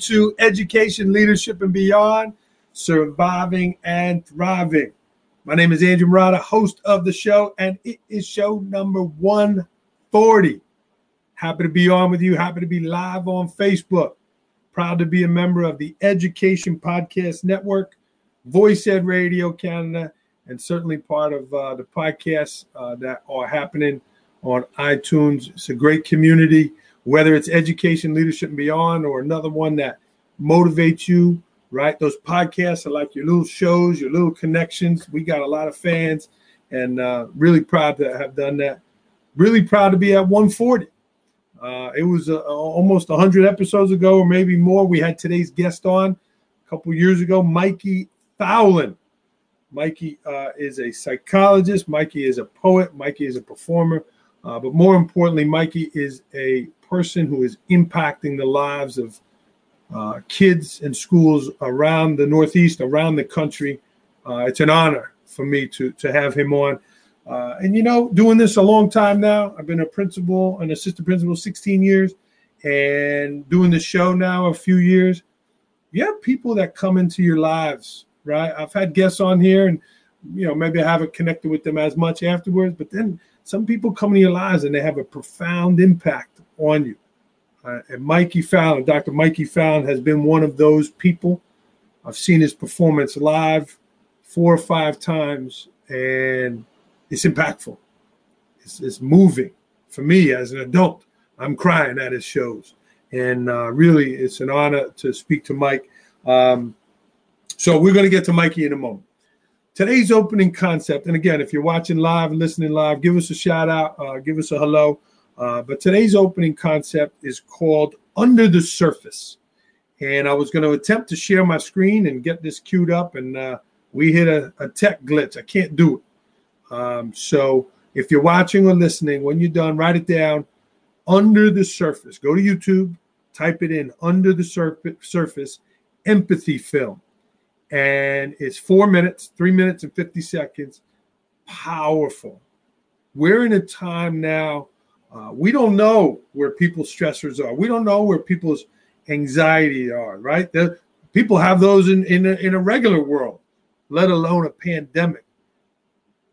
To Education, Leadership, and Beyond Surviving and Thriving. My name is Andrew Marotta, host of the show, and it is show number 140. Happy to be on with you. Happy to be live on Facebook. Proud to be a member of the Education Podcast Network, Voice Ed Radio Canada, and certainly part of uh, the podcasts uh, that are happening on iTunes. It's a great community, whether it's education, leadership, and beyond, or another one that motivates you, right? Those podcasts are like your little shows, your little connections. We got a lot of fans and uh, really proud to have done that. Really proud to be at 140. Uh, it was uh, almost 100 episodes ago, or maybe more. We had today's guest on a couple years ago, Mikey Fowlin. Mikey uh, is a psychologist. Mikey is a poet. Mikey is a performer. Uh, but more importantly, Mikey is a person who is impacting the lives of uh, kids and schools around the Northeast, around the country. Uh, it's an honor for me to, to have him on. Uh, and, you know, doing this a long time now. I've been a principal, an assistant principal, 16 years, and doing the show now a few years. You have people that come into your lives, right? I've had guests on here, and, you know, maybe I haven't connected with them as much afterwards, but then some people come into your lives and they have a profound impact on you. Uh, and Mikey Fowlin, Dr. Mikey Fowlin, has been one of those people. I've seen his performance live four or five times, and it's impactful. It's, it's moving for me as an adult. I'm crying at his shows, and uh, really, it's an honor to speak to Mike. Um, so we're going to get to Mikey in a moment. Today's opening concept, and again, if you're watching live, and listening live, give us a shout out, uh, give us a hello. Uh, but today's opening concept is called Under the Surface. And I was going to attempt to share my screen and get this queued up, and uh, we hit a, a, tech glitch. I can't do it. Um, so if you're watching or listening, when you're done, write it down. Under the Surface. Go to YouTube, type it in Under the Surface Empathy Film and it's four minutes, three minutes and 50 seconds. Powerful. We're in a time now, uh, we don't know where people's stressors are. We don't know where people's anxiety are, right? The, people have those in, in a, in a regular world, let alone a pandemic.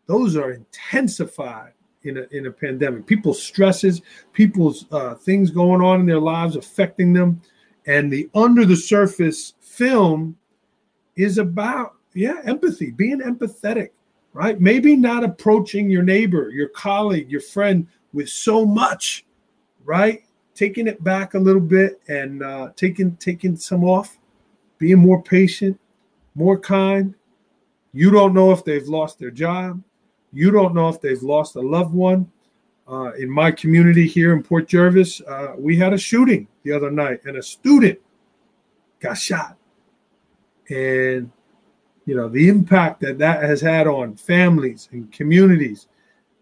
Those are intensified in a, in a pandemic. People's stresses, people's uh, things going on in their lives affecting them. And the under the surface film is about yeah empathy being empathetic right? Maybe not approaching your neighbor your colleague your friend with so much right? Taking it back a little bit and uh, taking taking some off being more patient more kind. You don't know if they've lost their job. You don't know if they've lost a loved one. Uh, in my community here in port jervis uh, we had a shooting the other night and a student got shot. And you know the impact that that has had on families and communities.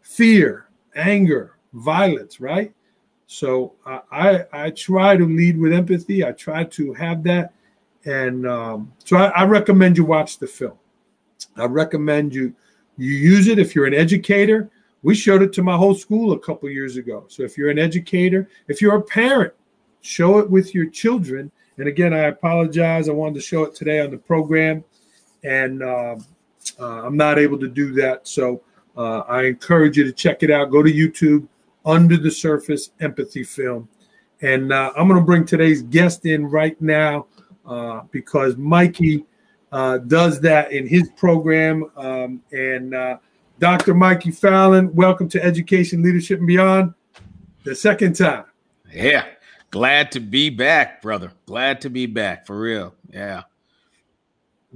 Fear anger violence right? So uh, i i try to lead with empathy. I try to have that. And um, so I, I recommend you watch the film. I recommend you you use it if you're an educator. We showed it to my whole school a couple years ago. So if you're an educator if you're a parent show it with your children. And again, I apologize. I wanted to show it today on the program, and uh, uh, I'm not able to do that. So uh, I encourage you to check it out. Go to YouTube, Under the Surface Empathy Film. And uh, I'm going to bring today's guest in right now uh, because Mikey uh, does that in his program. Um, and Dr. Mikey Fowlin, welcome to Education, Leadership, and Beyond. The second time. Yeah. Glad to be back, brother. Glad to be back for real. Yeah.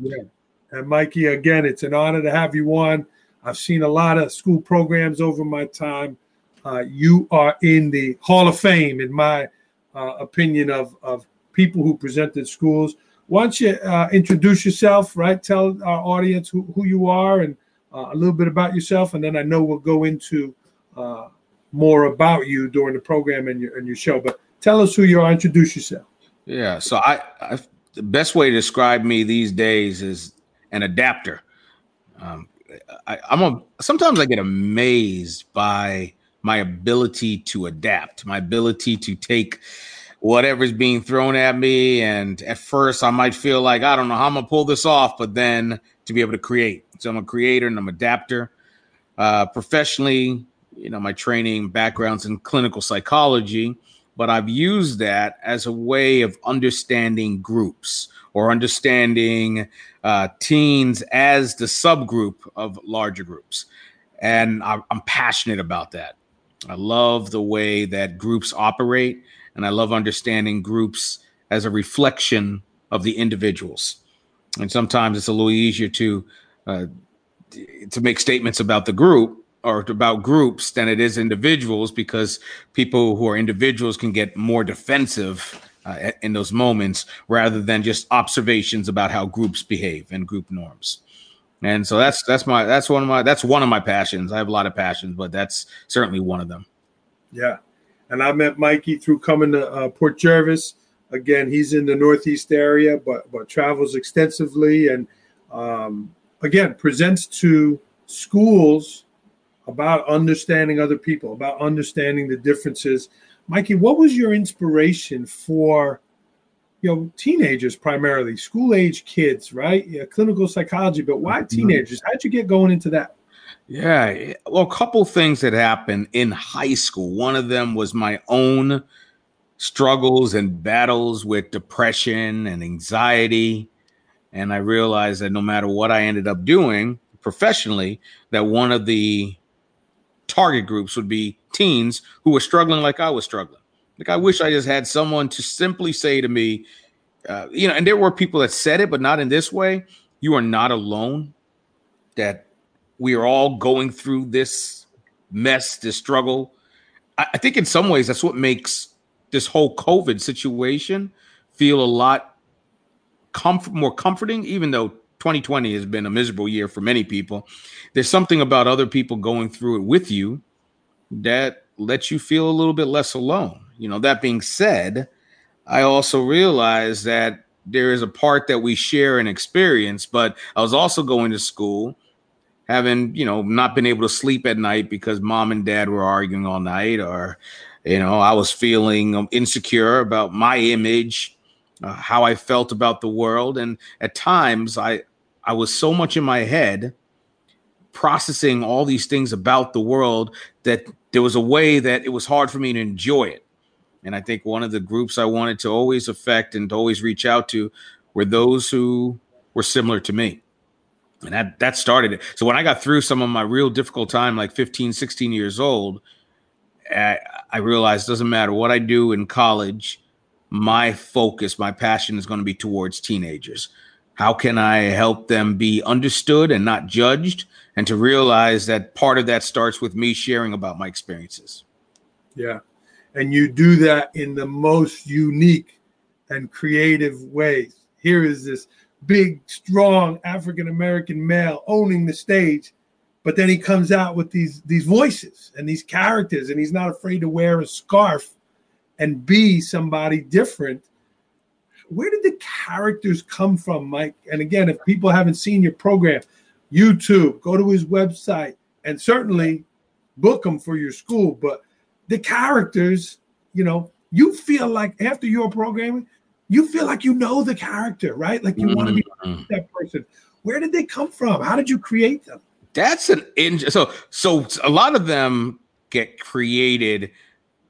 Yeah. And Mikey, again, it's an honor to have you on. I've seen a lot of school programs over my time. Uh, you are in the Hall of Fame, in my uh, opinion, of, of people who presented schools. why don't you uh, introduce yourself, right? Tell our audience who, who you are and uh, a little bit about yourself, and then I know we'll go into uh, more about you during the program and your and your show. But tell us who you are. Introduce yourself. Yeah. So I, I the best way to describe me these days is an adapter. Um, I, I'm a sometimes I get amazed by my ability to adapt, my ability to take whatever's being thrown at me. And at first, I might feel like I don't know how I'm gonna pull this off, but then to be able to create. So I'm a creator and I'm an adapter. Uh, professionally, you know, my training backgrounds in clinical psychology, but I've used that as a way of understanding groups or understanding uh, teens as the subgroup of larger groups. And I'm passionate about that. I love the way that groups operate, and I love understanding groups as a reflection of the individuals. And sometimes it's a little easier to uh, to make statements about the group or about groups than it is individuals because people who are individuals can get more defensive uh, in those moments rather than just observations about how groups behave and group norms. And so that's that's my that's one of my that's one of my passions. I have a lot of passions, but that's certainly one of them. Yeah, and I met Mikey through coming to uh, Port Jervis. Again, he's in the Northeast area, but but travels extensively and um, again presents to schools about understanding other people, about understanding the differences. Mikey, what was your inspiration for you know teenagers primarily, school age kids, right? Yeah, clinical psychology, but why mm-hmm. teenagers? How'd you get going into that? Yeah, well, a couple things that happened in high school. One of them was my own struggles and battles with depression and anxiety. And I realized that no matter what I ended up doing professionally, that one of the target groups would be teens who were struggling like I was struggling. Like I wish I just had someone to simply say to me, uh, you know, and there were people that said it, but not in this way. You are not alone. That we are all going through this mess, this struggle. I, I think in some ways that's what makes this whole COVID situation feel a lot comfort, more comforting, even though 2020 has been a miserable year for many people. There's something about other people going through it with you that lets you feel a little bit less alone. You know, that being said, I also realize that there is a part that we share and experience, but I was also going to school having, you know, not been able to sleep at night because mom and dad were arguing all night or you know, I was feeling insecure about my image, uh, how I felt about the world, and at times I I was so much in my head processing all these things about the world that there was a way that it was hard for me to enjoy it. And I think one of the groups I wanted to always affect and to always reach out to were those who were similar to me. And that that started it. So when I got through some of my real difficult time like 15, 16 years old, I, I realized doesn't matter what I do in college, my focus, my passion is going to be towards teenagers. How can I help them be understood and not judged? And to realize that part of that starts with me sharing about my experiences. Yeah. And you do that in the most unique and creative ways. Here is this big, strong African American male owning the stage but then he comes out with these these voices and these characters and he's not afraid to wear a scarf and be somebody different. Where did the characters come from mike? And again if people haven't seen your program youtube go to his website and certainly book them for your school. But the characters you know you feel like after your programming you feel like you know the character right? Like you mm-hmm. want to be that person. Where did they come from? How did you create them? That's an in so so a lot of them get created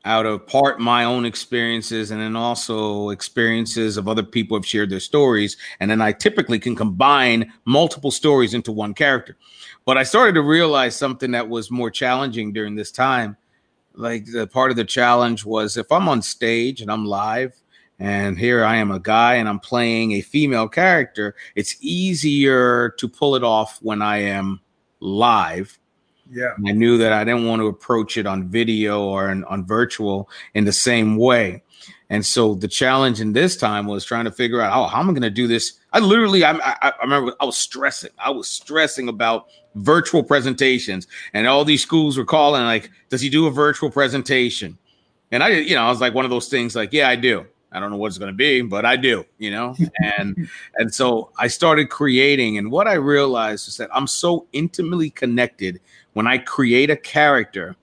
out of part my own experiences and then also experiences of other people have shared their stories and then i typically can combine multiple stories into one character but i started to realize something that was more challenging during this time like the part of the challenge was if i'm on stage and i'm live and here i am a guy and i'm playing a female character it's easier to pull it off when i am live. Yeah. I knew that I didn't want to approach it on video or in, on virtual in the same way. And so the challenge in this time was trying to figure out, oh, how am I going to do this? I literally, I, I, I remember I was stressing. I was stressing about virtual presentations, and all these schools were calling like, "Does he do a virtual presentation?" And I, you know, I was like one of those things, like, "Yeah, I do." I don't know what it's going to be, but I do, you know. and and so I started creating, and what I realized is that I'm so intimately connected when I create a character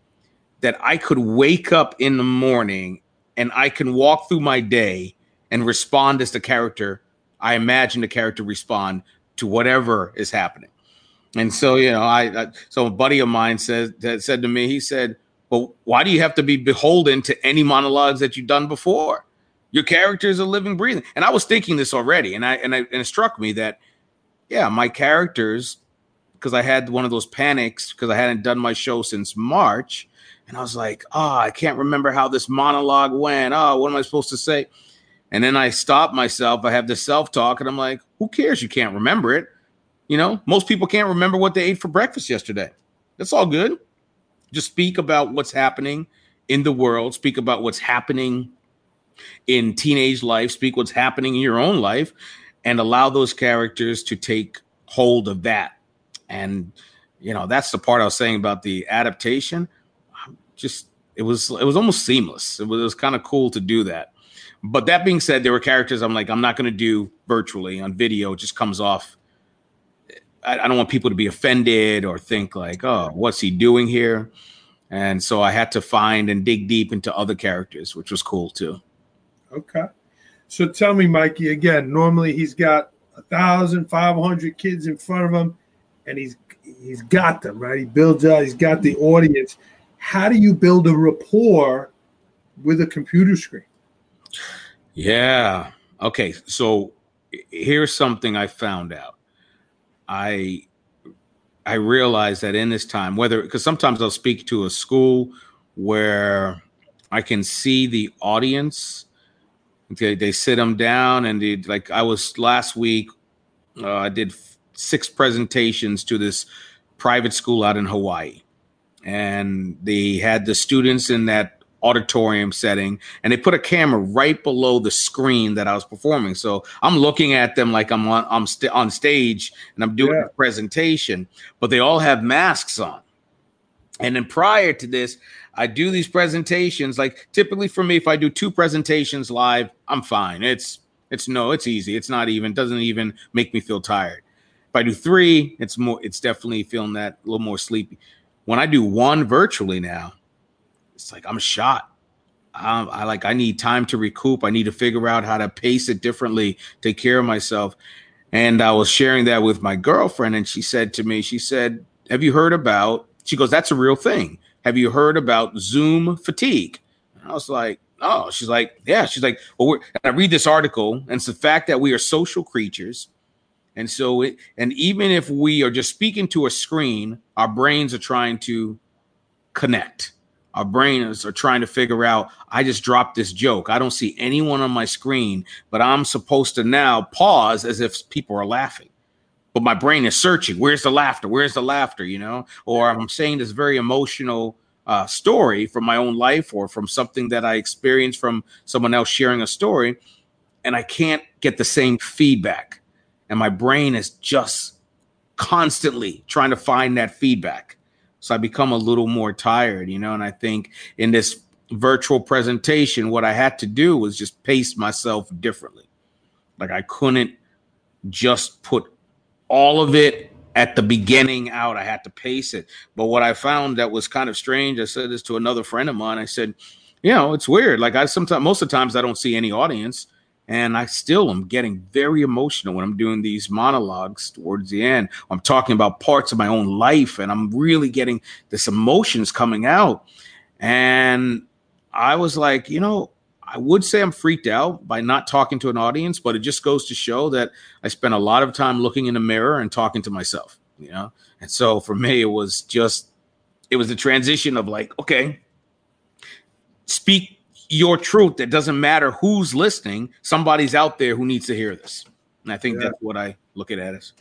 that I could wake up in the morning and I can walk through my day and respond as the character I imagine the character respond to whatever is happening. And so, you know, I, I so a buddy of mine said that said to me, he said, "Well, why do you have to be beholden to any monologues that you've done before? Your character is a living, breathing." And I was thinking this already, and I and I and it struck me that, yeah, my characters, because I had one of those panics because I hadn't done my show since March, and I was like, oh, I can't remember how this monologue went. Oh, what am I supposed to say? And then I stop myself. I have the self talk, and I'm like, who cares? You can't remember it. You know, most people can't remember what they ate for breakfast yesterday. That's all good. Just speak about what's happening in the world, speak about what's happening in teenage life, speak what's happening in your own life, and allow those characters to take hold of that. And, you know, that's the part I was saying about the adaptation just it was it was almost seamless. It was, was kind of cool to do that. But that being said, there were characters I'm like I'm not going to do virtually on video. It just comes off. I, I don't want people to be offended or think like, oh, what's he doing here? And so I had to find and dig deep into other characters, which was cool too. Okay. So tell me, Mikey, again, normally he's got a thousand five hundred kids in front of him, and he's he's got them, right? He builds out, he's got the audience how do you build a rapport with a computer screen? Yeah. Okay. So here's something I found out. I I realized that in this time, whether because sometimes I'll speak to a school where I can see the audience. They, they sit them down and they like I was last week. Uh, I did six presentations to this private school out in Hawaii, and they had the students in that auditorium setting and they put a camera right below the screen that I was performing. So I'm looking at them like I'm on I'm st- on stage and I'm doing yeah. a presentation, but they all have masks on. And then prior to this, I do these presentations like typically for me if I do two presentations live, I'm fine. It's it's no, it's easy. It's not even doesn't even make me feel tired. If I do 3, it's more it's definitely feeling that a little more sleepy when I do one virtually now, it's like I'm shot. Um, I like I need time to recoup. I need to figure out how to pace it differently, take care of myself. And I was sharing that with my girlfriend, and she said to me, she said, "Have you heard about?" She goes, "That's a real thing. Have you heard about Zoom fatigue?" And I was like, "Oh." She's like, "Yeah." She's like, "Well," I read this article, and it's the fact that we are social creatures and so, it, and even if we are just speaking to a screen, our brains are trying to connect. Our brains are trying to figure out, I just dropped this joke. I don't see anyone on my screen, but I'm supposed to now pause as if people are laughing. But my brain is searching, where's the laughter? Where's the laughter? You know, or I'm saying this very emotional uh, story from my own life or from something that I experienced from someone else sharing a story, and I can't get the same feedback and my brain is just constantly trying to find that feedback. So I become a little more tired, you know. And I think in this virtual presentation, what I had to do was just pace myself differently. Like I couldn't just put all of it at the beginning out. I had to pace it. But what I found that was kind of strange, I said this to another friend of mine. I said, you know, it's weird. Like I sometimes, most of the times, I don't see any audience. And I still am getting very emotional when I'm doing these monologues towards the end. I'm talking about parts of my own life and I'm really getting this emotions coming out. And I was like, you know, I would say I'm freaked out by not talking to an audience, but it just goes to show that I spent a lot of time looking in the mirror and talking to myself, you know? And so for me, it was just, it was the transition of like, okay, speak your truth. That doesn't matter who's listening. Somebody's out there who needs to hear this. And i think yeah. that's what i look at it as.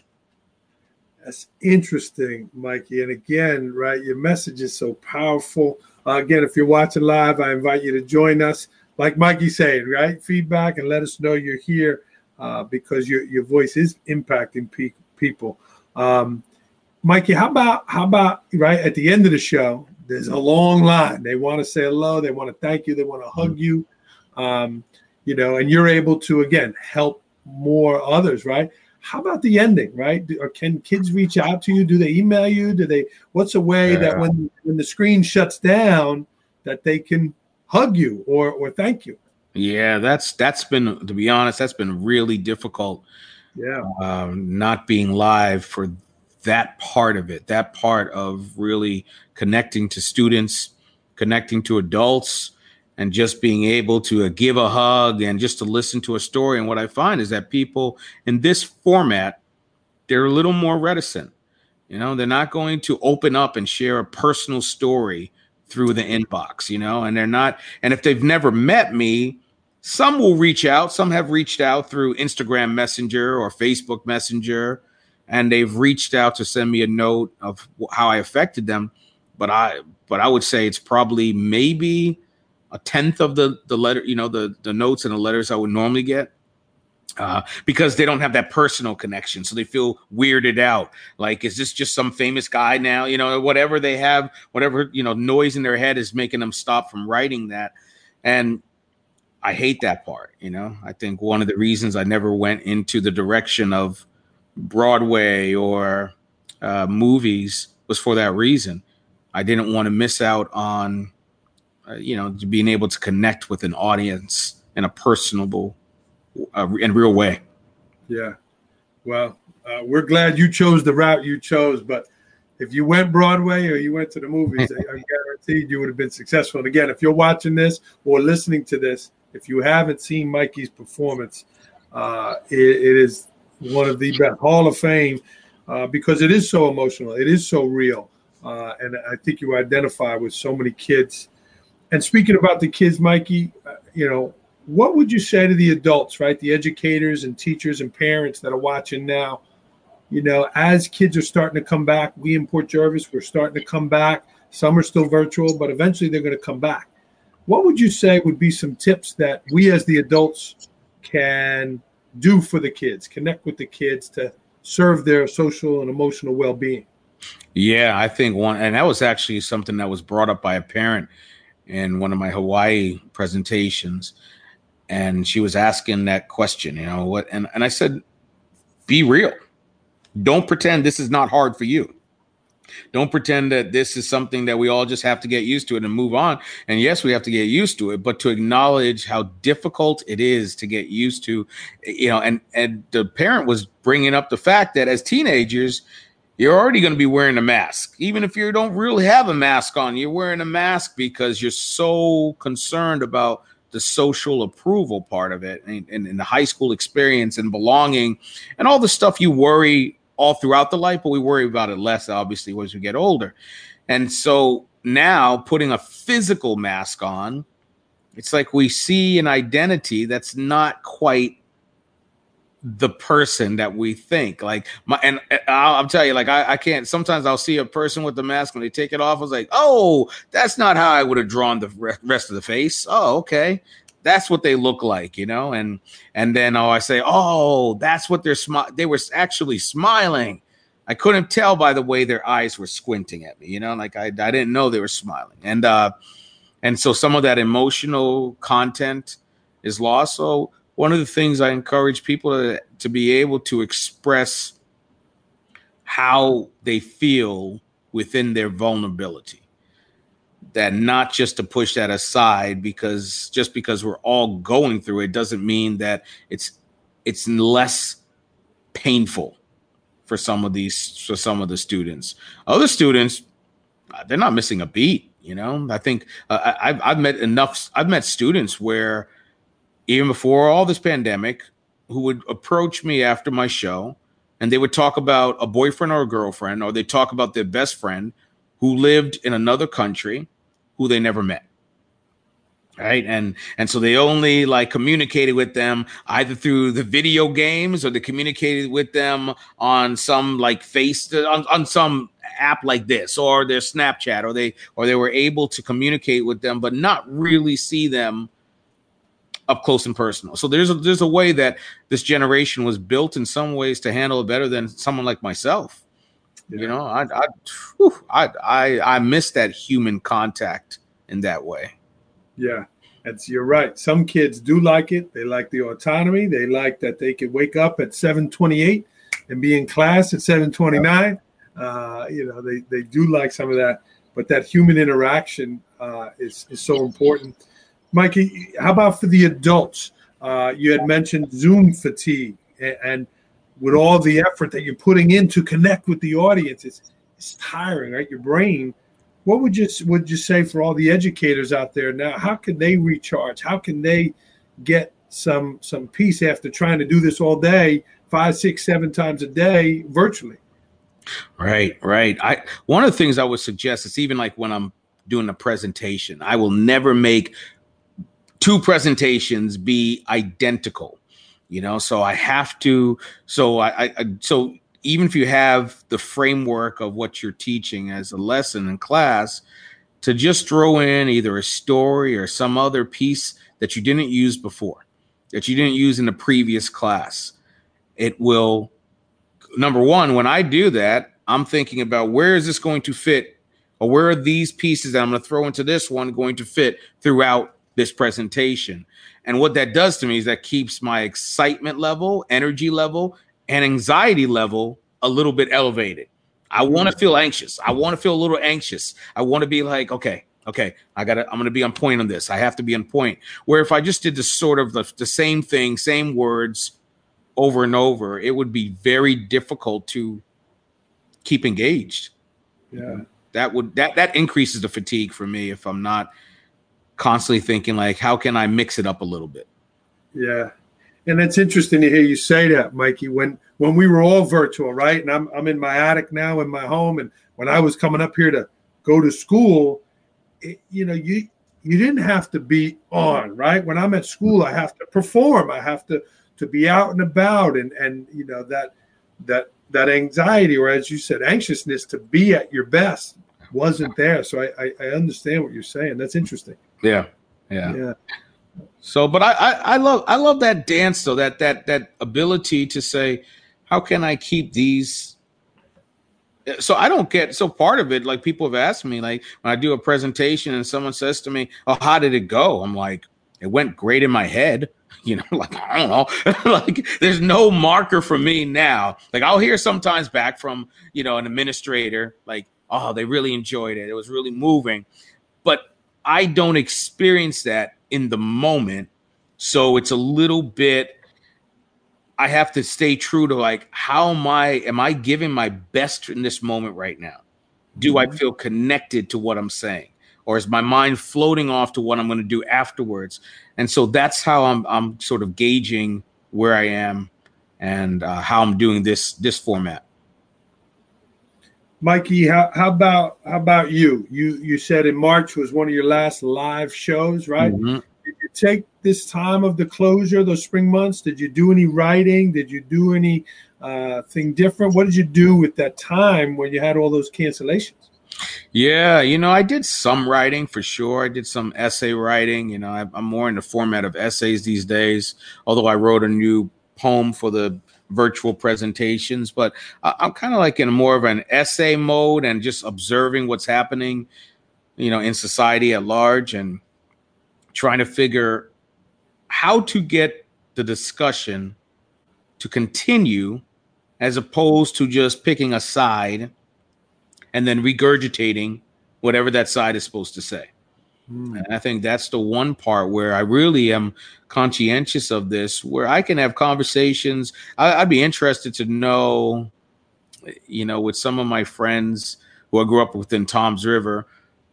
That's interesting mikey. And again right your message is so powerful. Uh, again if you're watching live i invite you to join us like Mikey said, right? Feedback and let us know you're here uh, because your your voice is impacting pe- people. Um, Mikey, how about how about right at the end of the show? There's a long line. They want to say hello. They want to thank you. They want to hug you. Um, you know, and you're able to again help more others, right? How about the ending, right? Or can kids reach out to you? Do they email you? Do they? What's a way yeah. that when when the screen shuts down, that they can hug you or or thank you? Yeah, that's that's been to be honest, that's been really difficult. Yeah, um, not being live for that part of it, that part of really connecting to students, connecting to adults, and just being able to uh, give a hug and just to listen to a story. And what I find is that people in this format, they're a little more reticent. You know, they're not going to open up and share a personal story through the inbox, you know, and they're not, and if they've never met me, some will reach out. Some have reached out through Instagram Messenger or Facebook Messenger, and they've reached out to send me a note of how I affected them. But I, but I would say it's probably maybe a tenth of the the letter, you know, the the notes and the letters I would normally get. Uh, because they don't have that personal connection, so they feel weirded out. Like, is this just some famous guy now? You know, whatever they have, whatever you know, noise in their head is making them stop from writing that. And I hate that part. You know, I think one of the reasons I never went into the direction of Broadway or uh, movies was for that reason. I didn't want to miss out on uh, you know, being able to connect with an audience in a personable uh, and real way. Yeah. Well, uh, we're glad you chose the route you chose, but if you went Broadway or you went to the movies, I guarantee you would have been successful. And again, if you're watching this or listening to this, if you haven't seen Mikey's performance, uh, it, it is one of the best Hall of Fame uh, because it is so emotional, it is so real, uh, and I think you identify with so many kids and speaking about the kids, Mikey, uh, you know, what would you say to the adults, right? The educators and teachers and parents that are watching now. You know, as kids are starting to come back, we in Port Jervis, we're starting to come back. Some are still virtual, but eventually they're going to come back. What would you say would be some tips that we as the adults can do for the kids, connect with the kids to serve their social and emotional well being? Yeah, I think one, and that was actually something that was brought up by a parent in one of my Hawaii presentations, and she was asking that question, you know, what and, and I said, be real. Don't pretend this is not hard for you. Don't pretend that this is something that we all just have to get used to it and move on. And yes, we have to get used to it, but to acknowledge how difficult it is to get used to, you know, and and the parent was bringing up the fact that as teenagers, you're already going to be wearing a mask. Even if you don't really have a mask on, you're wearing a mask because you're so concerned about the social approval part of it and, and, and, the high school experience and belonging and all the stuff you worry all throughout the life, but we worry about it less, obviously, as we get older. And so now putting a physical mask on, it's like we see an identity that's not quite the person that we think like my and I'll, I'll tell you like I, I can't sometimes I'll see a person with the mask when they take it off. I was like oh that's not how I would have drawn the rest of the face. Oh okay. That's what they look like you know and and then oh I say oh that's what they're smile they were actually smiling. I couldn't tell by the way their eyes were squinting at me you know like I, I didn't know they were smiling. And uh and so some of that emotional content is lost. So one of the things I encourage people to, to be able to express how they feel within their vulnerability. That not just to push that aside because just because we're all going through it doesn't mean that it's it's less painful for some of these for some of the students. Other students, uh, they're not missing a beat. You know, I think uh, I've I've met enough. I've met students where even before all this pandemic, who would approach me after my show and they would talk about a boyfriend or a girlfriend, or they talk about their best friend who lived in another country who they never met. Right? And and so they only like communicated with them either through the video games or they communicated with them on some like face on, on some app like this or their snapchat or they or they were able to communicate with them but not really see them up close and personal. So there's a, there's a way that this generation was built in some ways to handle it better than someone like myself. Yeah. You know, I I, whew, I I I miss that human contact in that way. Yeah, that's you're right. Some kids do like it. They like the autonomy. They like that they could wake up at 728 and be in class at 729. Uh, you know, they, they do like some of that, but that human interaction uh, is, is so important. Mikey, how about for the adults? Uh, you had mentioned Zoom fatigue, and, and, with all the effort that you're putting in to connect with the audience, it's, it's tiring, right? Your brain. What would you would you say for all the educators out there now? How can they recharge? How can they get some some peace after trying to do this all day, five, six, seven times a day virtually? Right, right. I one of the things I would suggest is even like when I'm doing a presentation, I will never make two presentations be identical you know? So i have to so I, I, so even if you have the framework of what you're teaching as a lesson in class to just throw in either a story or some other piece that you didn't use before that you didn't use in the previous class it will number one when i do that i'm thinking about where is this going to fit or where are these pieces that i'm going to throw into this one going to fit throughout this presentation. And what that does to me is that keeps my excitement level, energy level, and anxiety level a little bit elevated. I want to mm. feel anxious. I want to feel a little anxious. I want to be like, okay, okay, I got to, I'm going to be on point on this. I have to be on point. Where if I just did the sort of the, the same thing, same words over and over, it would be very difficult to keep engaged. Yeah. That would, that, that increases the fatigue for me if I'm not constantly thinking like, how can I mix it up a little bit? Yeah. And it's interesting to hear you say that, Mikey. When when we were all virtual, right? And I'm I'm in my attic now in my home, and when I was coming up here to go to school, it, you know, you you didn't have to be on, right? When I'm at school, I have to perform. I have to to be out and about, and and you know that that that anxiety, or as you said, anxiousness to be at your best wasn't there. So I I, I understand what you're saying. That's interesting. Yeah. Yeah. Yeah. So, but I, I, I love, I love that dance though, that, that, that ability to say, how can I keep these? So I don't get, so part of it, like people have asked me, like when I do a presentation and someone says to me, oh, how did it go? I'm like, it went great in my head. You know, like, I don't know, like there's no marker for me now. Like I'll hear sometimes back from, you know, an administrator, like, oh, they really enjoyed it. It was really moving. But I don't experience that in the moment. So it's a little bit I have to stay true to like how am I am I giving my best in this moment right now? Do mm-hmm. I feel connected to what I'm saying? Or is my mind floating off to what I'm going to do afterwards? And so that's how I'm I'm sort of gauging where I am and uh, how I'm doing this this format. Mikey, how, how about how about you? You you said in March was one of your last live shows, right? Mm-hmm. Did you take this time of the closure, those spring months? Did you do any writing? Did you do any uh, thing different? What did you do with that time when you had all those cancellations? Yeah, you know, I did some writing for sure. I did some essay writing. You know, I, I'm more in the format of essays these days. Although I wrote a new poem for the virtual presentations, but I'm kind of like in more of an essay mode and just observing what's happening, you know, in society at large and trying to figure how to get the discussion to continue as opposed to just picking a side and then regurgitating whatever that side is supposed to say. Mm. And I think that's the one part where I really am conscientious of this, where I can have conversations. I, would be interested to know, you know, with some of my friends who I grew up within Toms River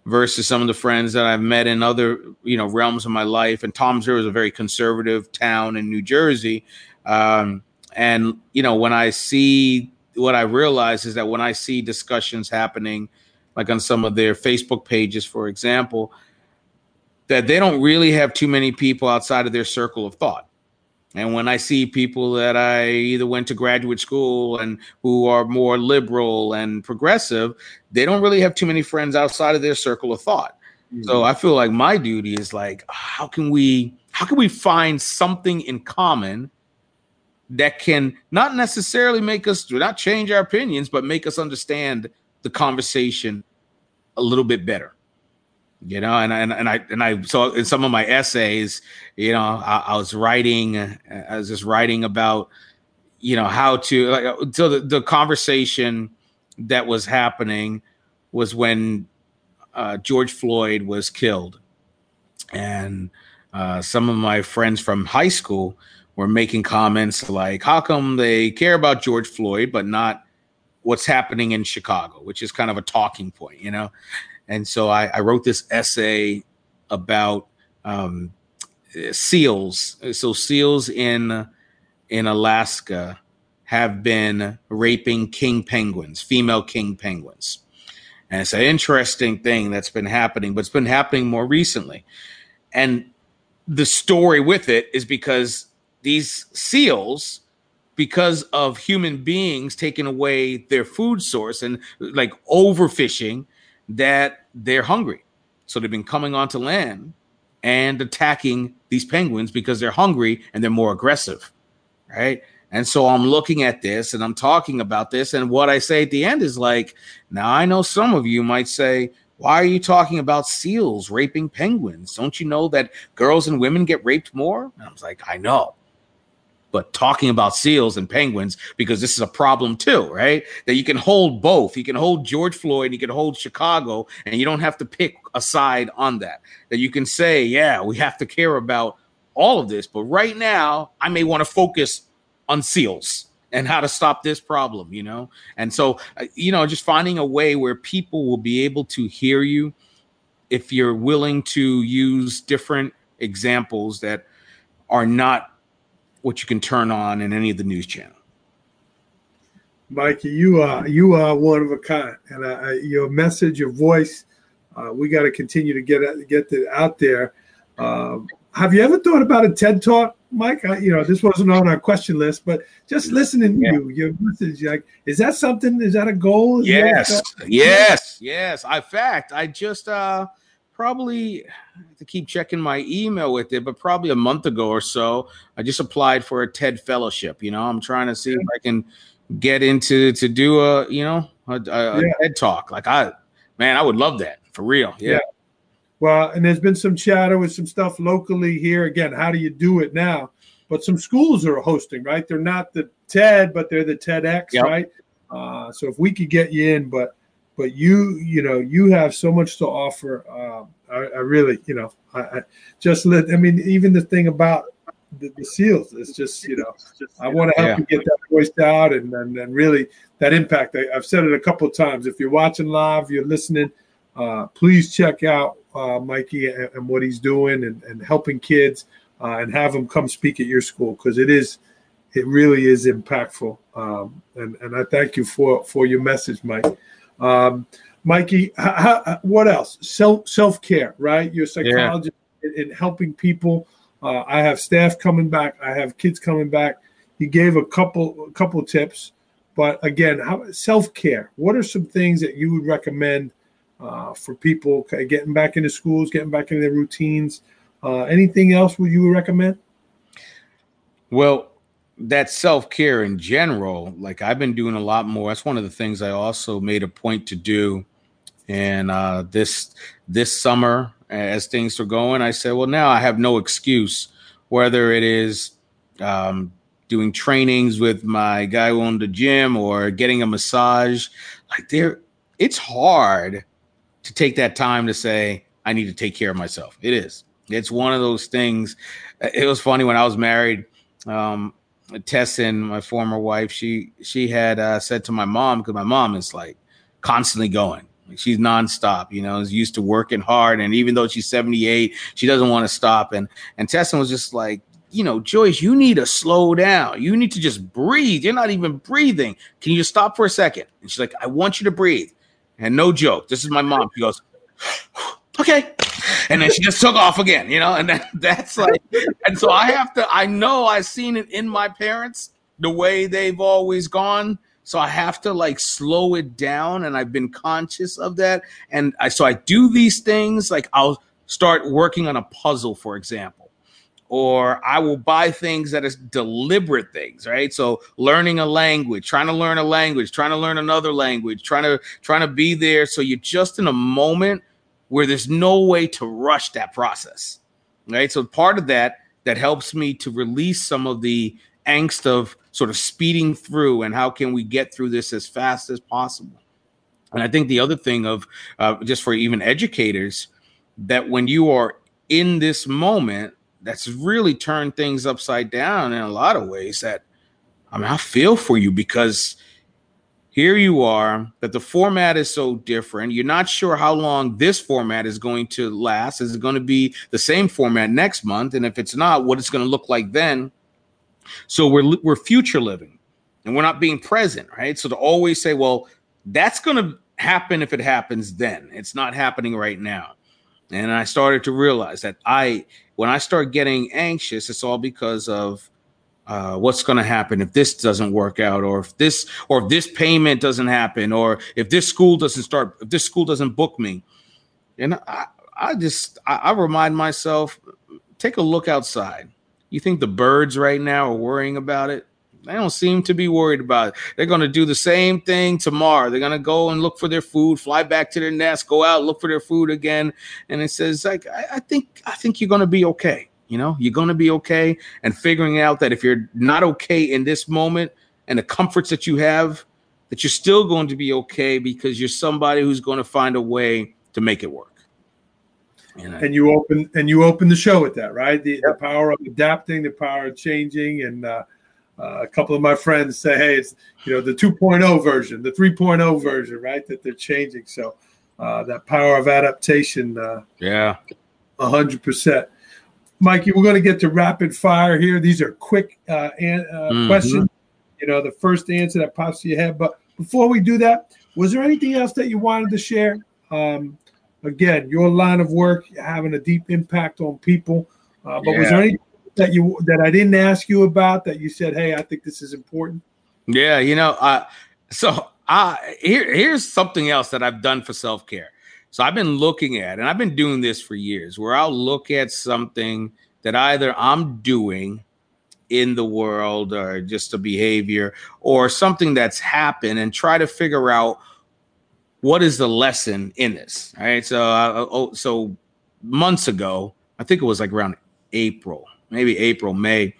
versus some of the friends that I've met in other, you know, realms of my life. And Toms River is a very conservative town in New Jersey. Um, and, you know, when I see what I realize is that when I see discussions happening, like on some of their Facebook pages, for example, that they don't really have too many people outside of their circle of thought. And when I see people that I either went to graduate school and who are more liberal and progressive, they don't really have too many friends outside of their circle of thought. Mm-hmm. So I feel like my duty is like, how can we how can we find something in common that can not necessarily make us do not change our opinions, but make us understand the conversation a little bit better? You know, and and, and I and I so in some of my essays, you know, I, I was writing, I was just writing about, you know, how to like so the, the conversation that was happening was when uh, George Floyd was killed, and uh, some of my friends from high school were making comments like, "How come they care about George Floyd but not what's happening in Chicago?" Which is kind of a talking point, you know. And so I, I wrote this essay about um, seals. So seals in in Alaska have been raping king penguins, female king penguins. And it's an interesting thing that's been happening, but it's been happening more recently. And the story with it is because these seals, because of human beings taking away their food source and like overfishing, that they're hungry. So they've been coming onto land and attacking these penguins because they're hungry and they're more aggressive. Right. And so I'm looking at this and I'm talking about this. And what I say at the end is like, now I know some of you might say, why are you talking about seals raping penguins? Don't you know that girls and women get raped more? And I was like, I know. But talking about seals and penguins, because this is a problem too, right? That you can hold both. You can hold George Floyd, and you can hold Chicago, and you don't have to pick a side on that. That you can say, yeah, we have to care about all of this. But right now, I may want to focus on seals and how to stop this problem, you know? And so, uh, you know, just finding a way where people will be able to hear you if you're willing to use different examples that are not what you can turn on in any of the news channel. Mikey, you are you are one of a kind, and uh, your message, your voice, uh, we got to continue to get get it out there. Um, have you ever thought about a TED talk? Mike, I, you know, this wasn't on our question list, but just listening yeah. to you, your message, like, is that something? Is that a goal? yes, yes, yes. I fact, I just uh probably to keep checking my email with it, but probably a month ago or so, I just applied for a TED fellowship. You know, I'm trying to see yeah. if I can get into to do a you know a, a, yeah. TED talk. Like I, man, I would love that for real. yeah. Well, and there's been some chatter with some stuff locally here. Again, how do you do it now? But some schools are hosting, right? They're not the TED, but they're the TEDx, yep. right? Uh, so if we could get you in, but but you, you know, you have so much to offer. Uh, I, I, really, you know, I, I, just let. I mean, even the thing about the, the seals, it's just, you know, I want to help yeah. you get that voice out and, and and really that impact. I, have said it a couple of times. If you're watching live, you're listening. Uh, please check out uh, Mikey and, and, what he's doing and, and helping kids uh, and have them come speak at your school because it is it really is impactful um, and and I thank you for for your message Mike um, Mikey how, what else self self care right you're a psychologist yeah. in, in, helping people uh, I have staff coming back I have kids coming back you gave a couple a couple tips but again how self care what are some things that you would recommend uh, for people getting back into schools, getting back into their routines. Uh, anything else would you recommend? Well, that self care in general, like I've been doing a lot more. That's one of the things I also made a point to do. And uh, this this summer, as things are going, I said, well, now I have no excuse, whether it is um, doing trainings with my guy who owned the gym or getting a massage. Like there, it's hard to take that time to say, I need to take care of myself. It is. It's one of those things. It was funny when I was married. Um, Tessin, my former wife, she she had uh, said to my mom because my mom is like constantly going. She's nonstop, you know, is used to working hard, and even though she's seventy eight, she doesn't want to stop. And and Tessin was just like, you know, Joyce, you need to slow down. You need to just breathe. You're not even breathing. Can you stop for a second? And she's like, I want you to breathe. And no joke, this is my mom. She goes, okay. And then she just took off again, you know, and that, that's like, and so I have to, I know I've seen it in my parents, the way they've always gone. So I have to like slow it down. And I've been conscious of that. And I, so I do these things like I'll start working on a puzzle, for example, or I will buy things that is deliberate things, right? So learning a language, trying to learn a language, trying to learn another language, trying to trying to be there so you're just in a moment where there's no way to rush that process. Right? So part of that that helps me to release some of the angst of sort of speeding through and how can we get through this as fast as possible. And I think the other thing of uh, just for even educators that when you are in this moment, that's really turned things upside down in a lot of ways. That I mean, I feel for you because here you are that the format is so different. You're not sure how long this format is going to last. Is it going to be the same format next month? And if it's not, what it's going to look like then? So we're we're future living, and we're not being present, right? So to always say, well, that's going to happen if it happens then. It's not happening right now. And I started to realize that I, when I start getting anxious, it's all because of uh, what's going to happen if this doesn't work out, or if this, or if this payment doesn't happen, or if this school doesn't start, if this school doesn't book me. And I, I just, I, I remind myself, take a look outside. You think the birds right now are worrying about it? They don't seem to be worried about it. They're going to do the same thing tomorrow. They're going to go and look for their food, fly back to their nest, go out, look for their food again. And it says, like, I, I think, I think you're going to be okay. You know, you're going to be okay. And figuring out that if you're not okay in this moment and the comforts that you have, that you're still going to be okay because you're somebody who's going to find a way to make it work. And, I, and you open and you open the show with that, right? The, yep. the power of adapting, the power of changing, and uh, uh, a couple of my friends say, hey, it's you know the 2.0 version, the 3.0 version, right? That they're changing. So uh, that power of adaptation. Uh, yeah, hundred percent. Mykee, we're going to get to rapid fire here. These are quick uh, an, uh, mm-hmm. questions. You know, the first answer that pops to your head. But before we do that, was there anything else that you wanted to share? Um, again, your line of work having a deep impact on people. Uh, but yeah. was there anything that you that I didn't ask you about that you said, "Hey, I think this is important"? Yeah, you know, uh, so I here here's something else that I've done for self care. So I've been looking at, and I've been doing this for years, where I'll look at something that either I'm doing in the world or just a behavior or something that's happened and try to figure out what is the lesson in this. All right. So, uh, oh, so months ago, I think it was like around April, maybe April, May.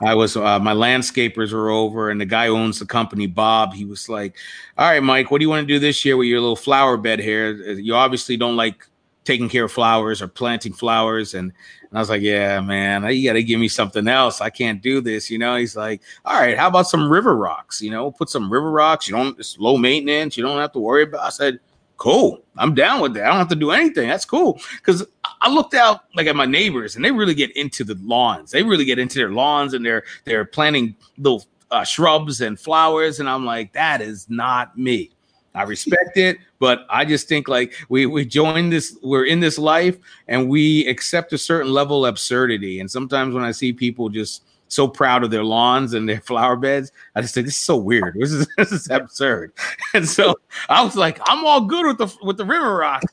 I was uh, my landscapers were over, and the guy who owns the company, Bob, he was like, "All right, Mike, what do you want to do this year with your little flower bed here? You obviously don't like taking care of flowers or planting flowers." And, and I was like, "Yeah, man, you got to give me something else. I can't do this." You know, he's like, "All right, how about some river rocks? You know, put some river rocks. You don't it's low maintenance. You don't have to worry about." I said cool. I'm down with that. I don't have to do anything. That's cool. Because I looked out like at my neighbors, and they really get into the lawns. They really get into their lawns, and they're they're planting little uh, shrubs and flowers. And I'm like, that is not me. I respect it, but I just think like we we join this, we're in this life, and we accept a certain level of absurdity. And sometimes when I see people just so proud of their lawns and their flower beds. I just think this is so weird. This is this is absurd. And so I was like, I'm all good with the with the river rocks.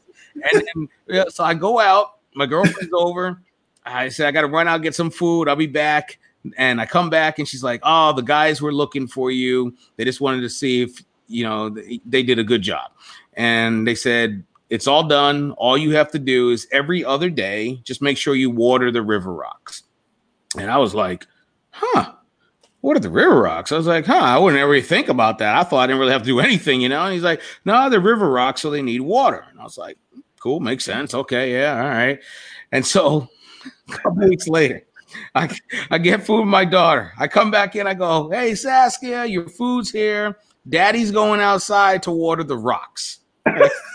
And, and yeah, so I go out. My girlfriend's over. I said I got to run out get some food. I'll be back. And I come back and she's like, "Oh, the guys were looking for you. They just wanted to see if you know they, they did a good job." And they said it's all done. All you have to do is every other day, just make sure you water the river rocks. And I was like, huh, what are the river rocks? I was like, huh, I wouldn't ever think about that. I thought I didn't really have to do anything, you know? And he's like, no, they're river rocks, so they need water. And I was like, cool, makes sense. Okay, yeah, all right. And so a couple weeks later, I, I get food with my daughter. I come back in, I go, hey, Saskia, your food's here. Daddy's going outside to water the rocks.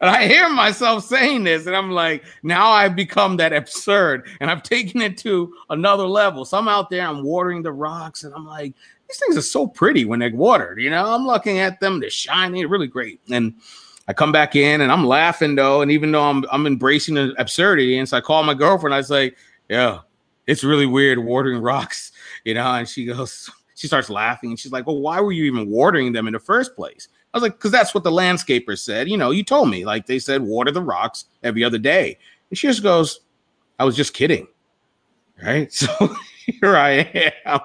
And I hear myself saying this, and I'm like, now I've become that absurd, and I've taken it to another level. So I'm out there, I'm watering the rocks, and I'm like, these things are so pretty when they're watered. You know, I'm looking at them, they're shiny, really great. And I come back in and I'm laughing though, and even though I'm I'm embracing the absurdity, and so I call my girlfriend, I was like, yeah, it's really weird watering rocks, you know, and she goes, she starts laughing, and she's like, well, why were you even watering them in the first place? I was like, because that's what the landscaper said. You know, you told me, like they said, water the rocks every other day. And she just goes, I was just kidding. Right. So here I am.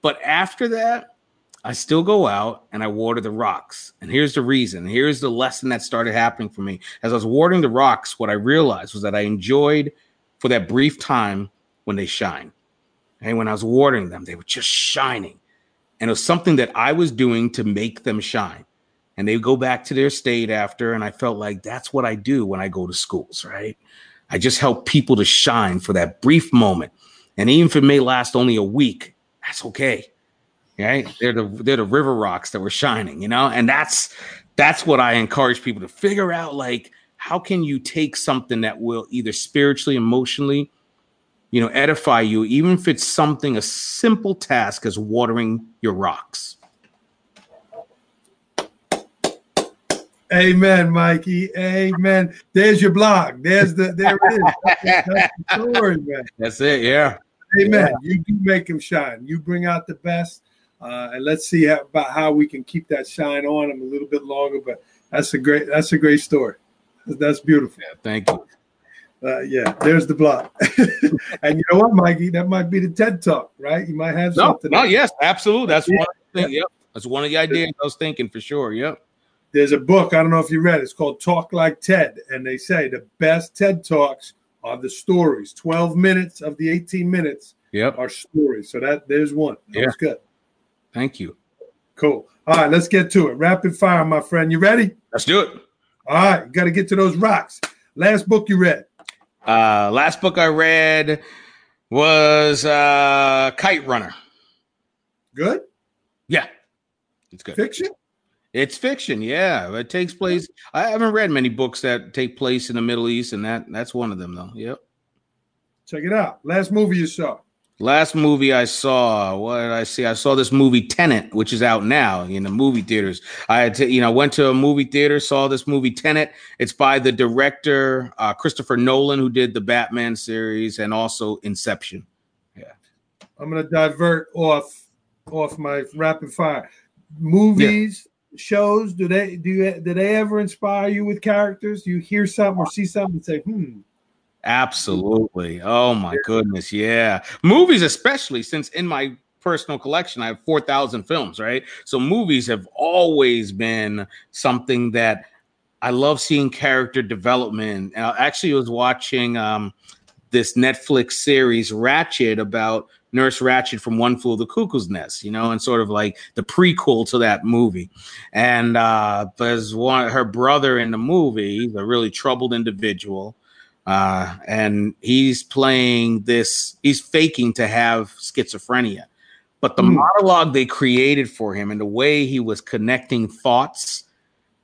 But after that, I still go out and I water the rocks. And here's the reason. Here's the lesson that started happening for me. As I was watering the rocks, what I realized was that I enjoyed for that brief time when they shine. And when I was watering them, they were just shining. And it was something that I was doing to make them shine. And they go back to their state after. And I felt like that's what I do when I go to schools, right? I just help people to shine for that brief moment. And even if it may last only a week, that's okay. Right? They're the they're the river rocks that were shining, you know? And that's that's what I encourage people to figure out like how can you take something that will either spiritually, emotionally, you know, edify you, even if it's something a simple task as watering your rocks. Amen, Mykee. Amen. There's your blog. There's the there it is. That's, the story, man. That's it. Yeah. Amen. Yeah. You do make them shine. You bring out the best, uh, and let's see how, about how we can keep that shine on them a little bit longer. But that's a great. That's a great story. That's beautiful. Yeah, thank you. Uh, yeah, there's the blog. and you know what, Mykee? That might be the TED Talk, right? You might have no, something. No, yes, absolutely. That's yeah. one. Things. Yep, that's one of the ideas I was thinking for sure. Yep there's a book, I don't know if you read it, it's called Talk Like TED. And they say the best TED Talks are the stories. 12 minutes of the 18 minutes yep. are stories. So that there's one. That yeah. was good. Thank you. Cool. All right, let's get to it. Rapid fire, my friend. You ready? Let's do it. All right, got to get to those rocks. Last book you read? Uh last book I read was uh Kite Runner. Good? Yeah. It's good. Fiction? It's fiction, yeah. It takes place. I haven't read many books that take place in the Middle East, and that that's one of them, though. Yep. Check it out. Last movie you saw. Last movie I saw. What did I see? I saw this movie Tenet, which is out now in the movie theaters. I had to, you know, went to a movie theater, saw this movie Tenet. It's by the director uh, Christopher Nolan, who did the Batman series and also Inception. Yeah. I'm gonna divert off off my rapid fire movies. Yeah shows do they do you, do they ever inspire you with characters? Do you hear something or see something and say, hmm? Absolutely. Oh my goodness, yeah. Movies, especially since in my personal collection I have four thousand films, right? So movies have always been something that I love seeing character development. I actually was watching um, this Netflix series Ratched about Nurse Ratched from One Flew the Cuckoo's Nest, you know, and sort of like the prequel to that movie. And uh, there's one, her brother in the movie, he's a really troubled individual. Uh, and he's playing this, he's faking to have schizophrenia. But the mm. monologue they created for him and the way he was connecting thoughts,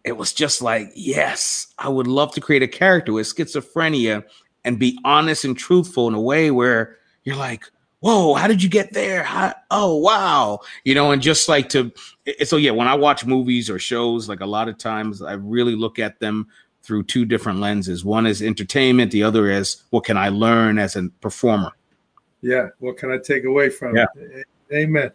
it was just like, yes, I would love to create a character with schizophrenia and be honest and truthful in a way where you're like, whoa, how did you get there? How, oh, wow. You know, and just like to, so yeah, when I watch movies or shows, like a lot of times I really look at them through two different lenses. One is entertainment, the other is what can I learn as a performer? Yeah, what can I take away from yeah. it? Amen.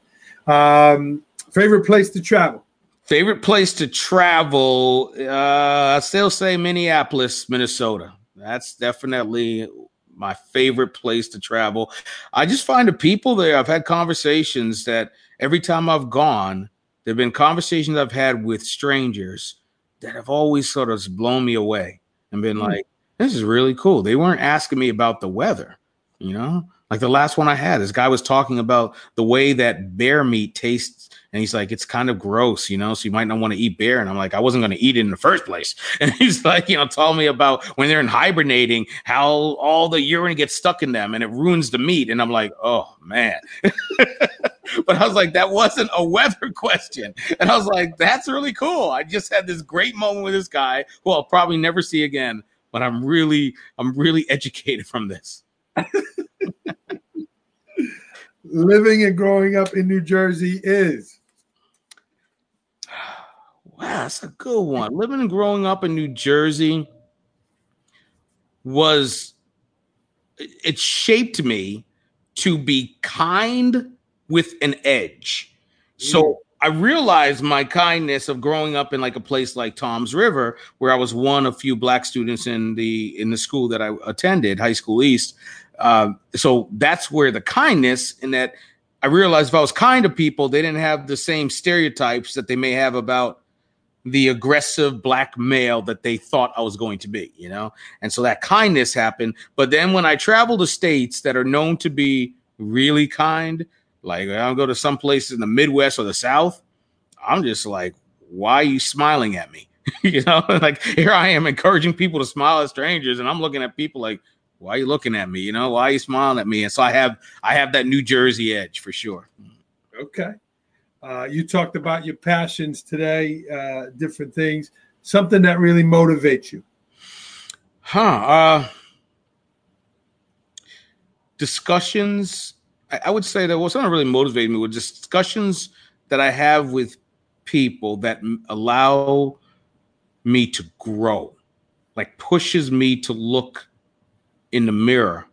Um, favorite place to travel? Favorite place to travel? Uh, I still say Minneapolis, Minnesota. That's definitely my favorite place to travel. I just find the people there. I've had conversations that every time I've gone, there've been conversations I've had with strangers that have always sort of blown me away and been mm. like, "This is really cool." They weren't asking me about the weather, you know. Like the last one I had, this guy was talking about the way that bear meat tastes and he's like, it's kind of gross, you know, so you might not want to eat bear. And I'm like, I wasn't going to eat it in the first place. And he's like, you know, tell me about when they're in hibernating, how all the urine gets stuck in them and it ruins the meat. And I'm like, oh man. but I was like, that wasn't a weather question. And I was like, that's really cool. I just had this great moment with this guy who I'll probably never see again. But I'm really, I'm really educated from this. Living and growing up in New Jersey is that's a good one. Living and growing up in New Jersey was it shaped me to be kind with an edge. So I realized my kindness of growing up in like a place like Toms River, where I was one of few black students in the in the school that I attended, High School East. uh, so that's where the kindness in that I realized if I was kind to people, they didn't have the same stereotypes that they may have about the aggressive black male that they thought I was going to be, you know? And so that kindness happened. But then when I travel to states that are known to be really kind, like I'll go to some places in the Midwest or the South, I'm just like, why are you smiling at me? you know, like here I am encouraging people to smile at strangers, and I'm looking at people like, why are you looking at me? You know, why are you smiling at me? And so I have I have that New Jersey edge for sure. Okay. Uh, you talked about your passions today, uh, different things, something that really motivates you. Huh. Uh, discussions. I, I would say that what's not really motivated me was discussions that I have with people that allow me to grow, like pushes me to look in the mirror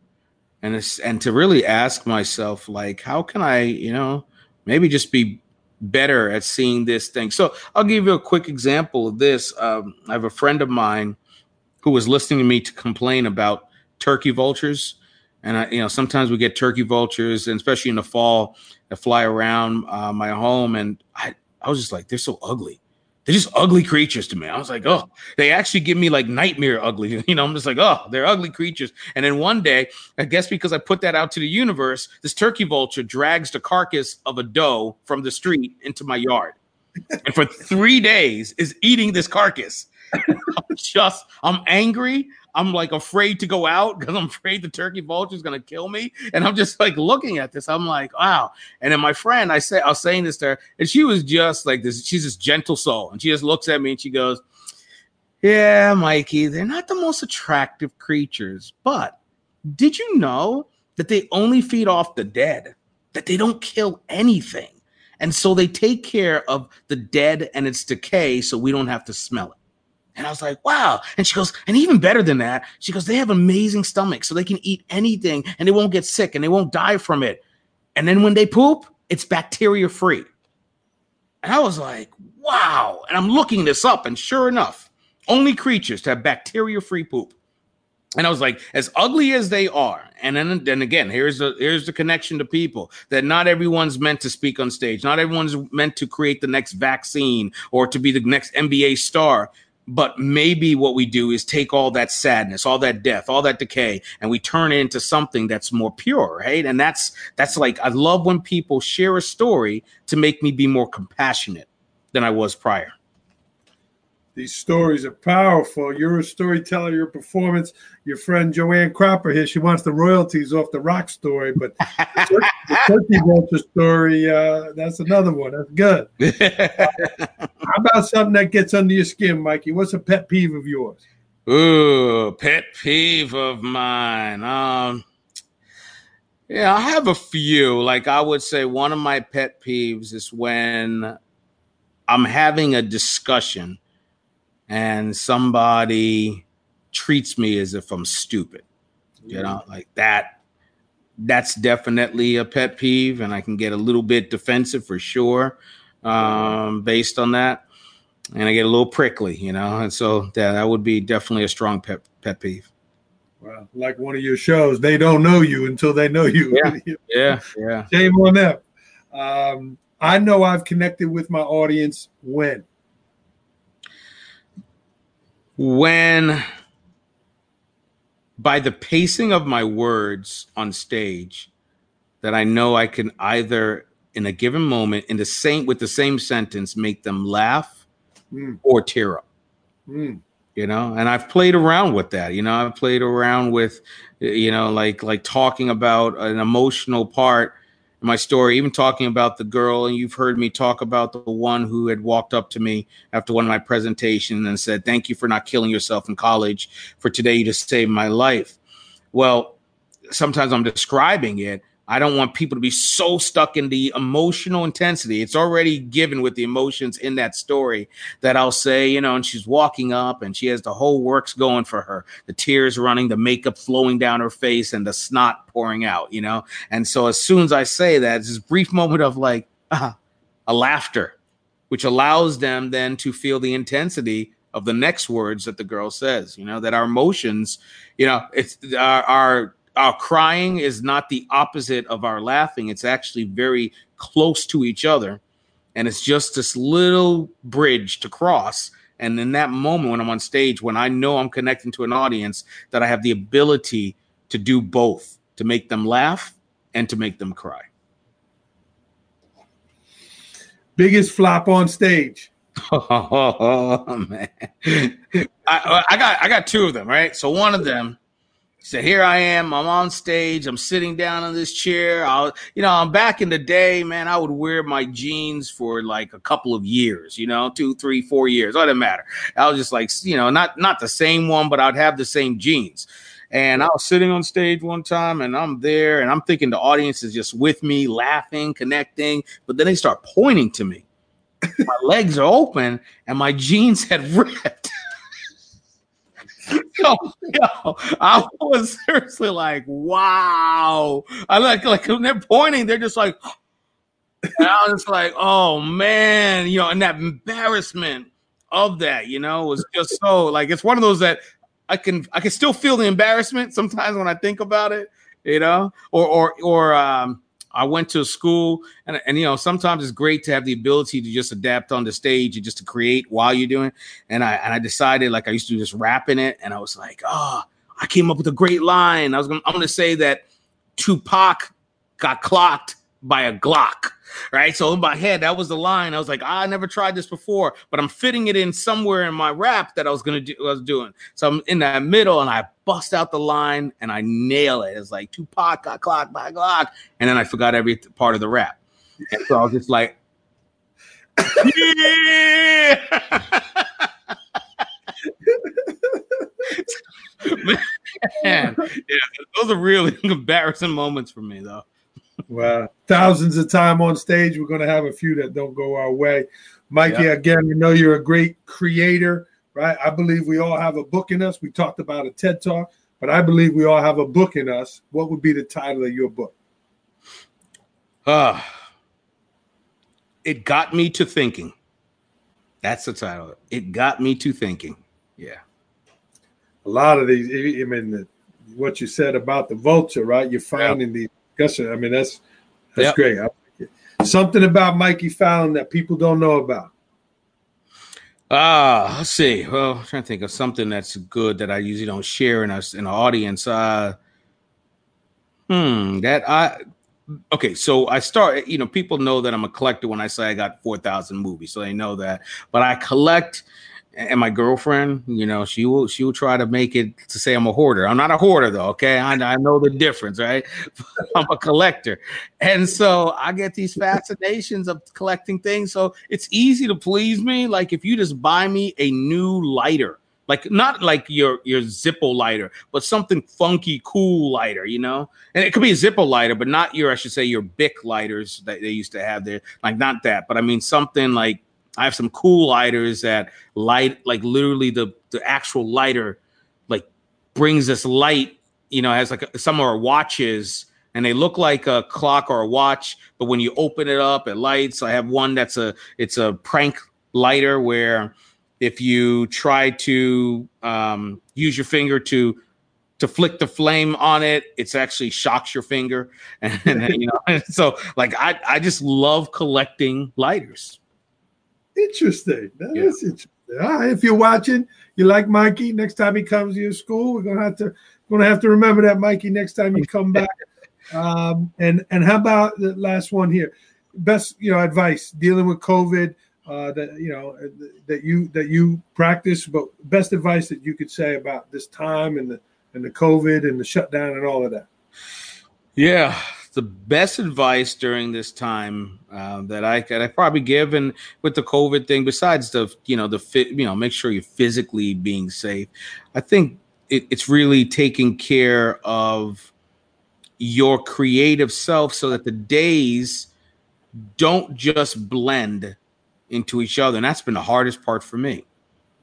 and and to really ask myself like how can I, you know, maybe just be better at seeing this thing. So I'll give you a quick example of this. Um, I have a friend of mine who was listening to me to complain about turkey vultures. And I, you know, sometimes we get turkey vultures, and especially in the fall, that fly around uh, my home. And I, I was just like, they're so ugly they're just ugly creatures to me. I was like, oh, they actually give me like nightmare ugly. You know, I'm just like, oh, they're ugly creatures. And then one day, I guess because I put that out to the universe, this turkey vulture drags the carcass of a doe from the street into my yard. and for three days is eating this carcass. I'm just, I'm angry. I'm like afraid to go out because I'm afraid the turkey vulture is gonna kill me. And I'm just like looking at this. I'm like, wow. And then my friend, I say, I was saying this to her, and she was just like this. She's this gentle soul, and she just looks at me and she goes, "Yeah, Mykee, they're not the most attractive creatures, but did you know that they only feed off the dead? That they don't kill anything." And so they take care of the dead and its decay so we don't have to smell it. And I was like, wow. And she goes, and even better than that, she goes, they have amazing stomachs, so they can eat anything and they won't get sick and they won't die from it. And then when they poop, it's bacteria free. And I was like, wow. And I'm looking this up, and sure enough, only creatures to have bacteria free poop. And I was like, as ugly as they are, and then, then again, here's the here's the connection to people that not everyone's meant to speak on stage, not everyone's meant to create the next vaccine or to be the next NBA star but maybe what we do is take all that sadness all that death all that decay and we turn it into something that's more pure right and that's that's like i love when people share a story to make me be more compassionate than i was prior these stories are powerful. You're a storyteller, your performance. Your friend Joanne Cropper here, she wants the royalties off the rock story, but the Turkey Vulture story, uh, that's another one. That's good. How about something that gets under your skin, Mykee? What's a pet peeve of yours? Ooh, pet peeve of mine. Um, yeah, I have a few. Like I would say, one of my pet peeves is when I'm having a discussion and somebody treats me as if I'm stupid. You know, like that. That's definitely a pet peeve, and I can get a little bit defensive for sure, um, based on that. And I get a little prickly, you know, and so that that would be definitely a strong pet pet peeve. Well, like one of your shows, they don't know you until they know you. Yeah, yeah, yeah. Shame on them. Um, I know I've connected with my audience when when by the pacing of my words on stage that I know I can either in a given moment in the same with the same sentence make them laugh mm. or tear up. Mm. You know, and I've played around with that. You know, I've played around with you know like like talking about an emotional part in my story, even talking about the girl, and you've heard me talk about the one who had walked up to me after one of my presentations and said, Thank you for not killing yourself in college. For today, you just saved my life. Well, sometimes I'm describing it, I don't want people to be so stuck in the emotional intensity. It's already given with the emotions in that story that I'll say, you know, and she's walking up and she has the whole works going for her, the tears running, the makeup flowing down her face, and the snot pouring out, you know. And so as soon as I say that, it's this brief moment of like uh, a laughter, which allows them then to feel the intensity of the next words that the girl says, you know, that our emotions, you know, it's our, our our crying is not the opposite of our laughing. It's actually very close to each other. And it's just this little bridge to cross. And in that moment when I'm on stage, when I know I'm connecting to an audience, that I have the ability to do both to make them laugh and to make them cry. Biggest flop on stage. Oh man, I, I got I got two of them, right? So one of them so here I am. I'm on stage. I'm sitting down in this chair. I'll, you know, I'm back in the day, man. I would wear my jeans for like a couple of years. You know, two, three, four years. It doesn't matter. I was just like, you know, not not the same one, but I'd have the same jeans. And I was sitting on stage one time, and I'm there, and I'm thinking the audience is just with me, laughing, connecting. But then they start pointing to me. my legs are open, and my jeans had ripped. yo, yo, I was seriously like, wow. I like like when they're pointing, they're just like, and I was like, oh man, you know, and that embarrassment of that, you know, was just so like it's one of those that I can I can still feel the embarrassment sometimes when I think about it, you know, or or or um I went to a school, and and you know sometimes it's great to have the ability to just adapt on the stage and just to create while you're doing. And I and I decided like I used to just rap in it, and I was like, oh, I came up with a great line. I was gonna I'm gonna say that Tupac got clocked by a Glock right? So in my head, that was the line. I was like, I never tried this before, but I'm fitting it in somewhere in my rap that I was gonna do. I was doing. So I'm in that middle, and I bust out the line and I nail it. It's like Tupac got clocked by Glock, and then I forgot every part of the rap, and so I was just like, yeah. Man, yeah, those are really embarrassing moments for me, though. Well, thousands of time on stage. We're going to have a few that don't go our way. Mykee, yeah. again, we know you're a great creator, right? I believe we all have a book in us. We talked about a TED Talk, but I believe we all have a book in us. What would be the title of your book? Uh, it got me to thinking. That's the title. It got me to thinking. Yeah. A lot of these, I mean, the, what you said about the vulture, right? You're finding yeah. these discussion. I mean, that's that's yep. great. Something about Mykee Fowlin that people don't know about. Ah, uh, let's see. Well, I'm trying to think of something that's good that I usually don't share in us in the audience. Uh, hmm, that I okay. So I start. You know, people know that I'm a collector when I say I got four thousand movies, so they know that. But I collect and my girlfriend, you know, she will she will try to make it to say I'm a hoarder. I'm not a hoarder though, okay? I, I know the difference, right? I'm a collector. And so I get these fascinations of collecting things. So it's easy to please me. Like if you just buy me a new lighter, like not like your your Zippo lighter, but something funky, cool lighter, you know. And it could be a Zippo lighter, but not your, I should say, your Bic lighters that they used to have there. Like not that, but I mean something like I have some cool lighters that light like literally the the actual lighter like brings this light, you know, has like a, some are watches and they look like a clock or a watch, but when you open it up, it lights. I have one that's a it's a prank lighter where if you try to um, use your finger to to flick the flame on it, it's actually shocks your finger, and, and you know, so like I I just love collecting lighters. Interesting. That yeah. is interesting. All right, if you're watching, you like Mykee. Next time he comes to your school, we're gonna have to gonna have to remember that, Mykee. Next time you come back. Um, and and how about the last one here? Best you know advice dealing with COVID uh, that you know that you that you practice, but best advice that you could say about this time and the and the COVID and the shutdown and all of that. Yeah, the best advice during this time uh, that I could I probably give, and with the COVID thing, besides the you know the fit, you know, make sure you're physically being safe. I think it, it's really taking care of your creative self so that the days don't just blend into each other, and that's been the hardest part for me.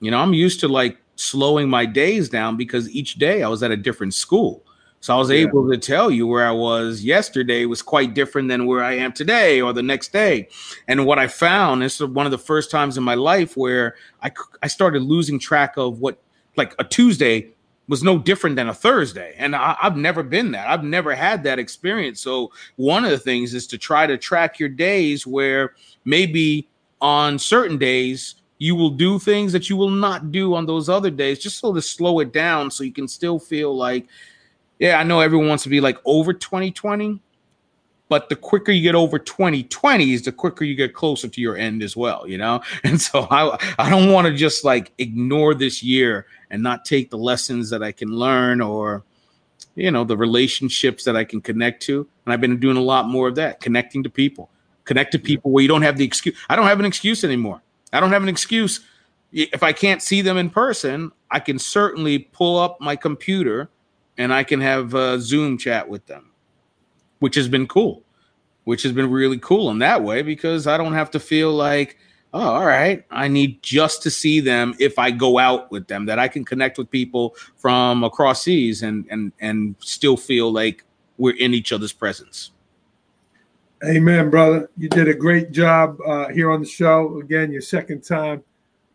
You know, I'm used to like slowing my days down because each day I was at a different school. So I was yeah. able to tell you where I was yesterday was quite different than where I am today or the next day. And what I found this is one of the first times in my life where I I started losing track of what like a Tuesday was no different than a Thursday. And I, have never been that. I've never had that experience. So one of the things is to try to track your days where maybe on certain days you will do things that you will not do on those other days, just so to slow it down so you can still feel like, yeah, I know everyone wants to be like over 2020, but the quicker you get over 2020s, the quicker you get closer to your end as well, you know? And so I I don't want to just like ignore this year and not take the lessons that I can learn or you know, the relationships that I can connect to. And I've been doing a lot more of that, connecting to people. Connect to people where you don't have the excuse. I don't have an excuse anymore. I don't have an excuse. If I can't see them in person, I can certainly pull up my computer and I can have a Zoom chat with them, which has been cool, which has been really cool in that way because I don't have to feel like, oh, all right, I need just to see them if I go out with them, that I can connect with people from across seas and and and still feel like we're in each other's presence. Amen, brother. You did a great job uh, here on the show. Again, your second time.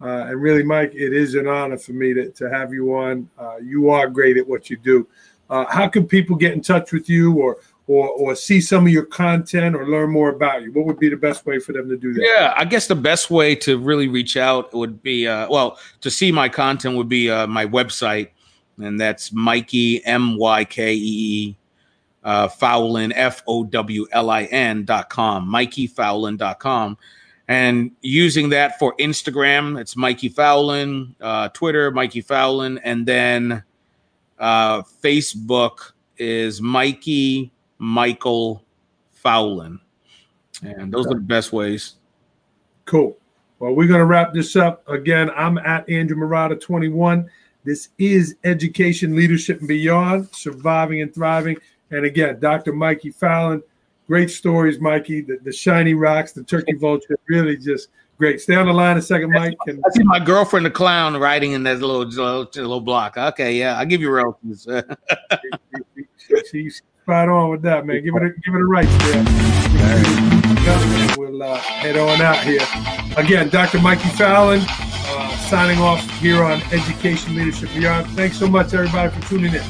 Uh, and really, Mike, it is an honor for me to, to have you on. Uh, you are great at what you do. Uh, how can people get in touch with you or, or, or see some of your content or learn more about you? What would be the best way for them to do that? Yeah, I guess the best way to really reach out would be, uh, well, to see my content would be uh, my website, and that's Mykee, M Y K E E uh, Fowlin, F O W L I N dot com, MykeeFowlin dot com. And using that for Instagram, it's Mykee Fowlin, uh, Twitter, Mykee Fowlin, and then uh, Facebook is Mykee Michael Fowlin. And those are the best ways. Cool. Well, we're going to wrap this up. Again, I'm at Andrew Marotta 21. This is Education, Leadership, and Beyond, Surviving and Thriving. And again, Dr. Mykee Fowlin, great stories, Mykee. The, the shiny rocks, the turkey vulture, really just great. Stay on the line a second, Mike. And- I see my girlfriend, the clown, writing in that little little, little block. Okay, yeah, I'll give you royalties. She's spot on with that, man. Give it a, give it a right there. We'll uh, head on out here. Again, Dr. Mykee Fowlin, uh, signing off here on Education Leadership Beyond. Thanks so much, everybody, for tuning in.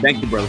Thank you, brother.